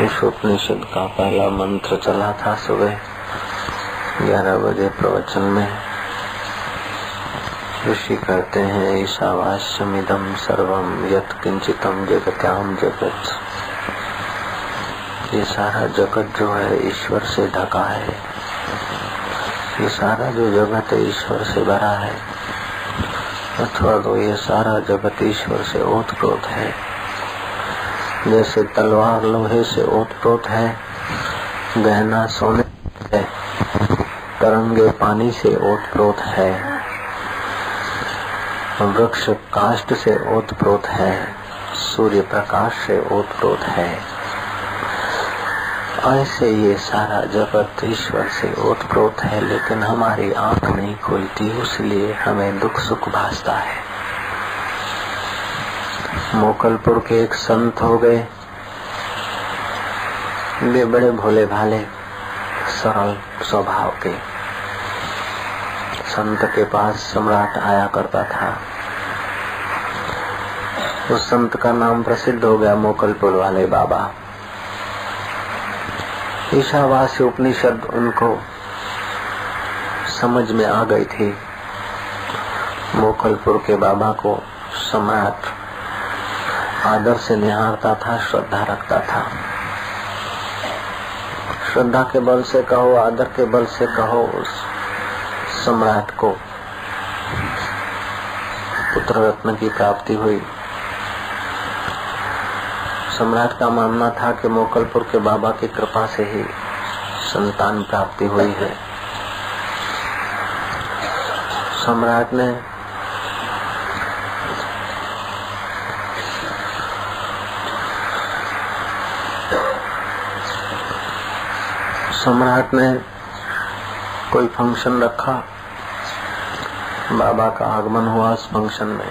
इस उपनिषद का पहला मंत्र चला था सुबह ग्यारह बजे प्रवचन में। ऋषि कहते हैं ईशावास्यमिदम सर्वम यत किंचितम जगत्याम जगत। ये सारा जगत जो है, ईश्वर से ढका है। ये सारा जो जगत है ईश्वर से भरा है, अथवा तो ये सारा जगत ईश्वर से ओतप्रोत है। जैसे तलवार लोहे से ओतप्रोत है। गहना सोने है। तरंगे पानी से ओतप्रोत है। वृक्ष काष्ट से ओतप्रोत है। सूर्य प्रकाश से ओतप्रोत है। ऐसे ये सारा जगत ईश्वर से ओतप्रोत है, लेकिन हमारी आँख नहीं खुलती इसलिए हमें दुख सुख भासता है। मोकलपुर के एक संत हो गए। वे बड़े भोले भाले, सरल स्वभाव के। संत के पास सम्राट आया करता था। उस संत का नाम प्रसिद्ध हो गया मोकलपुर वाले बाबा। ईशावासी उपनिषद उनको समझ में आ गई थी। मोकलपुर के बाबा को सम्राट आदर से निहारता था, श्रद्धा रखता था। श्रद्धा के बल से कहो, आदर के बल से कहो उस सम्राट को। पुत्र रत्न की प्राप्ति हुई। सम्राट का मानना था कि मोकलपुर के बाबा की कृपा से ही संतान प्राप्ति हुई है। सम्राट ने सम्राट ने कोई फ़ंक्शन रखा? बाबा का आगमन हुआ उस फ़ंक्शन में।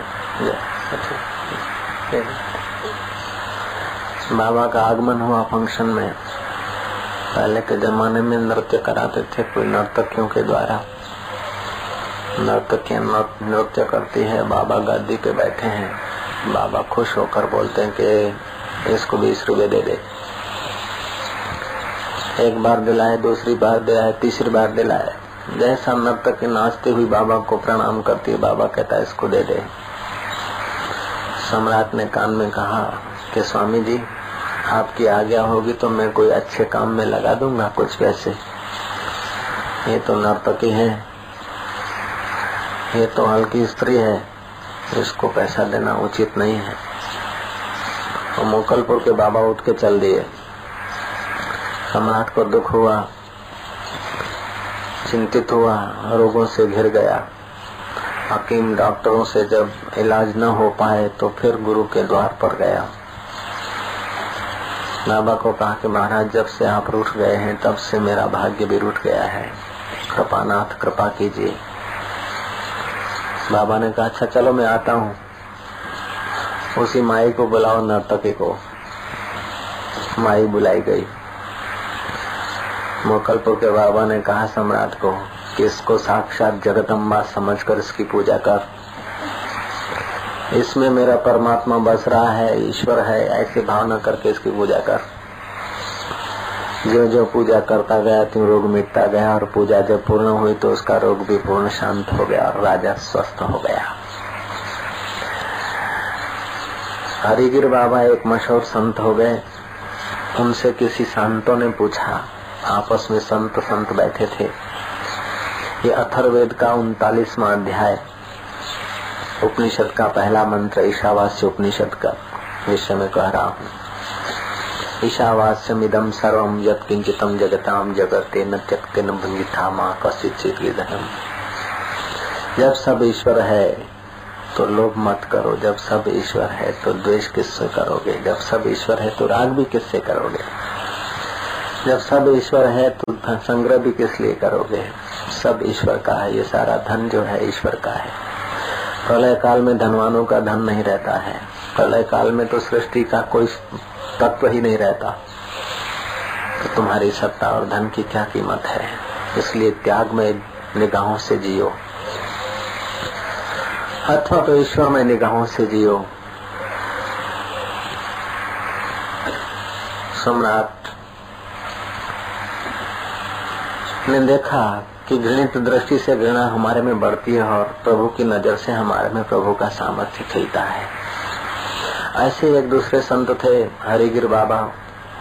बाबा का आगमन हुआ फ़ंक्शन में। पहले के जमाने में नृत्य कराते थे कोई नर्तकियों के द्वारा। नर्तकियाँ नृत्य करती है, बाबा गद्दी पे बैठे हैं। बाबा खुश होकर बोलते हैं कि इसको बीस रुपए दे दे। एक बार दिलाए, दूसरी बार दिलाए, तीसरी बार दिलाए। जैसा नर्तक नाचते हुई बाबा को प्रणाम करती है बाबा कहता है, इसको दे दे। सम्राट ने कान में कहा कि स्वामी जी, आपकी आज्ञा होगी तो मैं कोई अच्छे काम में लगा दूँगा कुछ पैसे। ये तो नर्तकी है ये तो हल्की स्त्री है। इसको पैसा देना उचित नहीं है। और मोकलपुर के बाबा उठ के चल दिए। सम्राट को दुख हुआ, चिंतित हुआ, रोगों से घिर गया। हकीम डॉक्टरों से जब इलाज न हो पाए तो फिर गुरु के द्वार पर गया। बाबा को कहा कि महाराज, जब से आप रूठ गए हैं, तब से मेरा भाग्य भी रूठ गया है। कृपानाथ, कृपा कीजिए। बाबा ने कहा अच्छा चलो मैं आता हूँ। उसी माई को बुलाओ, नर्तकी को। माई बुलाई गई। मोकलपुर के बाबा ने कहा सम्राट को कि इसको साक्षात जगदम्बा समझकर इसकी पूजा कर। इसमें मेरा परमात्मा बस रहा है, ईश्वर है, ऐसी भावना करके इसकी पूजा कर। जो जो पूजा करता गया त्यों रोग मिटता गया, और पूजा जब पूर्ण हुई तो उसका रोग भी पूर्ण शांत हो गया, और राजा स्वस्थ हो गया। हरिगिर बाबा एक मशहूर संत हो गए। उनसे किसी संतों ने पूछा आपस में संत संत बैठे थे। ये अथर्वेद का उनतालीसवा अध्याय, उपनिषद का पहला मंत्र, ईशावास्य उपनिषद का विषय में कह रहा हूँ। ईशावास्यमिदम सर्वम यत किंचितम जगताम जगते न त्यक्ते न भंगिता माँ कसित जब सब ईश्वर है तो लोभ मत करो। जब सब ईश्वर है तो द्वेष किससे करोगे? जब सब ईश्वर है तो राग भी किससे करोगे? जब सब ईश्वर है तो संग्रह भी किस लिए करोगे? सब ईश्वर का है, ये सारा धन जो है, ईश्वर का है। प्रलय काल में धनवानों का धन नहीं रहता है। प्रलय काल में तो सृष्टि का कोई तत्व ही नहीं रहता। तो तुम्हारी सत्ता और धन की क्या कीमत है? इसलिए त्याग में निगाहों से जियो। अथवा तो ईश्वर में निगाहों से जियो। सम्राट ने देखा कि घृणित दृष्टि से घृणा हमारे में बढ़ती है और प्रभु की नज़र से हमारे में प्रभु का सामर्थ्य खिलता है। ऐसे एक दूसरे संत थे, हरिगिर बाबा।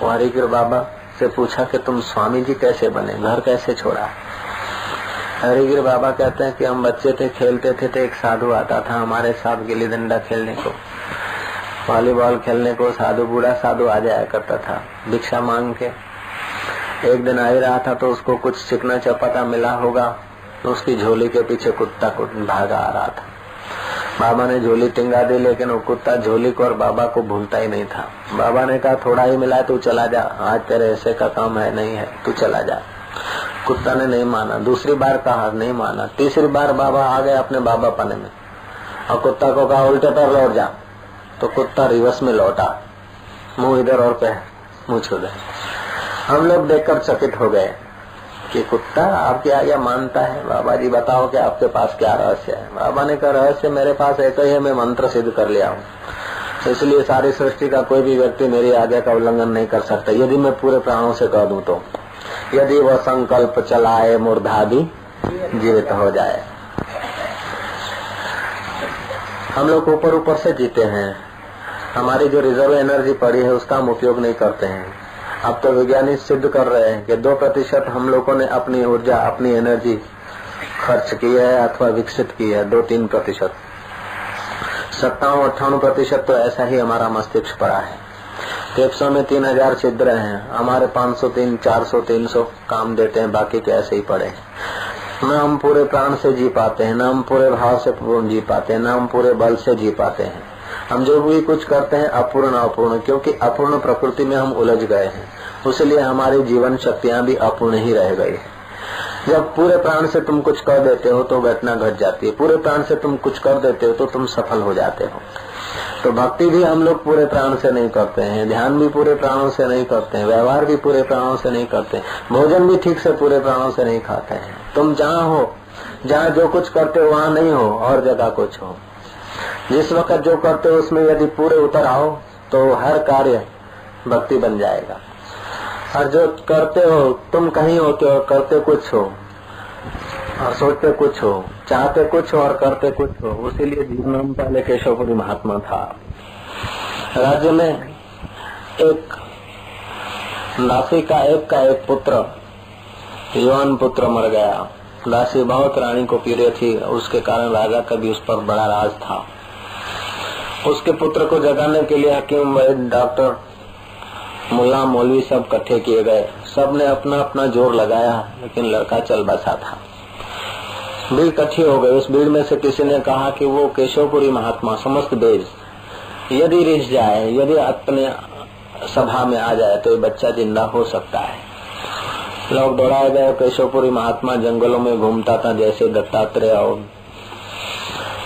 वो हरिगिर बाबा से पूछा कि तुम स्वामी जी कैसे बने? घर कैसे छोड़ा? हरिगिर बाबा कहते हैं कि हम बच्चे थे, खेलते थे तो एक साधु आता था हमारे साथ गिल्ली डंडा खेलने को। वॉलीबॉल खेलने को साधु, बूढ़ा साधु आ जाया करता था। भिक्षा मांग के एक दिन आ ही रहा था तो उसको कुछ चिकना चपाटा मिला होगा तो उसकी झोली के पीछे कुत्ता भागा आ रहा था। बाबा ने झोली टिंगा दी, लेकिन वो कुत्ता झोली को और बाबा को भूलता ही नहीं था। बाबा ने कहा, थोड़ा ही मिला तू चला जा। आज तेरे ऐसे का काम है, नहीं है, तू चला जा। कुत्ता ने नहीं माना। दूसरी बार कहा, नहीं माना। तीसरी बार बाबा आ गए अपने बाबा पने में। और कुत्ता को कहा, उल्टे पर लौट जा। तो कुत्ता रिवर्स में लौटा। मुँह इधर और पे मुँह छू गए हम लोग देखकर चकित हो गए कि कुत्ता आपकी आज्ञा मानता है। बाबा जी, बताओ कि आपके पास क्या रहस्य है? बाबा ने कहा, रहस्य मेरे पास एक ही है, मैं मंत्र सिद्ध कर लिया हूँ। तो इसलिए सारी सृष्टि का कोई भी व्यक्ति मेरी आज्ञा का उल्लंघन नहीं कर सकता। यदि मैं पूरे प्राणों से कह दूँ तो। यदि वह संकल्प चलाए मुर्धा भी जीवित हो जाए। हम लोग ऊपर ऊपर से जीते हैं। हमारी जो रिज़र्व एनर्जी पड़ी है, उसका हम उपयोग नहीं करते हैं। अब तो वैज्ञानिक सिद्ध कर रहे हैं कि दो प्रतिशत हम लोगों ने अपनी ऊर्जा, अपनी एनर्जी खर्च की है अथवा विकसित की है, दो तीन प्रतिशत। सत्तावन अट्ठावन प्रतिशत तो ऐसा ही हमारा मस्तिष्क पड़ा है। फेफड़ों में तीन हज़ार छिद्र हैं, हमारे पाँच सौ तीन, चार सौ तीन सौ काम देते हैं, बाकी के ऐसे ही पड़े हैं। न हम पूरे प्राण से जी पाते हैं, न हम पूरे भाव से जी पाते हैं, न हम पूरे बल से जी पाते हैं। हम जो भी कुछ करते हैं अपूर्ण अपूर्ण, क्योंकि अपूर्ण प्रकृति में हम उलझ गए हैं। उसलिए हमारी जीवन शक्तियाँ भी अपूर्ण ही रह गई है। जब पूरे प्राण से तुम कुछ कर देते हो तो घटना घट जाती है। पूरे प्राण से तुम कुछ कर देते हो तो तुम सफल हो जाते हो। तो भक्ति भी हम लोग पूरे प्राण से नहीं करते हैं, ध्यान भी पूरे प्राणों से नहीं करते हैं, व्यवहार भी पूरे प्राणों से नहीं करते भोजन भी ठीक से पूरे प्राणों से नहीं खाते हैं। तुम जहाँ हो, जहाँ जो कुछ करते हो वहाँ नहीं हो, और जगह कुछ हो। जिस वक्त जो करते हो, उसमें यदि पूरे उतर आओ तो हर कार्य भक्ति बन जाएगा। और जो करते हो, तुम कहीं हो करते कुछ हो, और सोचते कुछ हो, चाहते कुछ हो, और करते कुछ हो उसीलिए जीवन पहले केशवपुरी महात्मा था। राज्य में एक दासी का एक का एक पुत्र, युवान पुत्र मर गया। दासी बहुत रानी को पीड़े थी, उसके कारण राजा का भी उस पर बड़ा राज था। उसके पुत्र को जगाने के लिए हकीम डॉक्टर मुल्ला मौलवी सब इकट्ठे किए गए। सबने अपना अपना ज़ोर लगाया, लेकिन लड़का चल बसा था। भीड़ इकट्ठी हो गई। उस भीड़ में से किसी ने कहा कि वो केशवपुरी महात्मा, समस्त देश, यदि रिझ जाए, यदि अपने सभा में आ जाए तो ये बच्चा ज़िंदा हो सकता है। लोग दौड़ाए गए। केशवपुरी महात्मा जंगलों में घूमता था, जैसे दत्तात्रेय और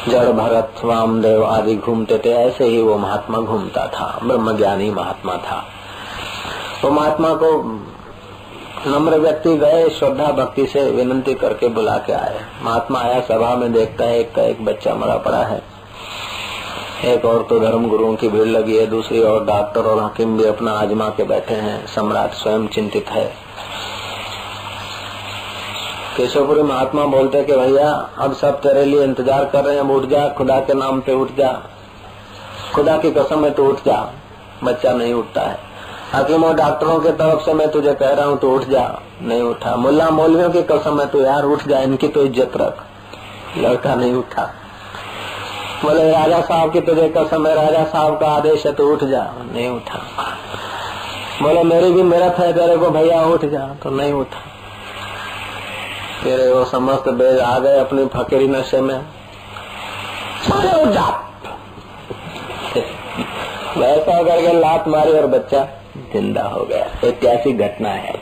जड़ भरत वामदेव आदि घूमते थे, ऐसे ही वो महात्मा घूमता था ब्रह्म ज्ञानी महात्मा था। तो महात्मा को नम्र व्यक्ति गए, श्रद्धा भक्ति से विनती करके बुला के आए। महात्मा आया, सभा में देखता है, एक का एक बच्चा मरा पड़ा है। एक और तो धर्म गुरुओं की भीड़ लगी है, दूसरी और डॉक्टर और हकीम भी अपना आजमा के बैठे हैं। सम्राट स्वयं चिंतित है। केशवपुरी महात्मा बोलते कि भैया, अब सब तेरे लिए इंतज़ार कर रहे हैं, अब उठ जा, खुदा के नाम पे उठ जा। खुदा की कसम है तो उठ जा। बच्चा नहीं उठता है। हकीमों डॉक्टरों के तरफ़ से मैं तुझे कह रहा हूँ तो उठ जा। नहीं उठा। मुल्ला मौलवियों की कसम है तो यार उठ जा, इनकी तो इज़्ज़त रख। लड़का नहीं उठा। बोले, राजा साहब की तुझे कसम है, राजा साहब का आदेश है तो उठ जा। नहीं उठा। बोले, मेरी भी मेरत है, तेरे को भैया उठ जा। तो नहीं उठा। फिर वो समस्त बेज आ गए अपनी फकीरी नशे में। उठ जा वैसा करके लात मारी और बच्चा ज़िंदा हो गया। ऐतिहासिक घटना है।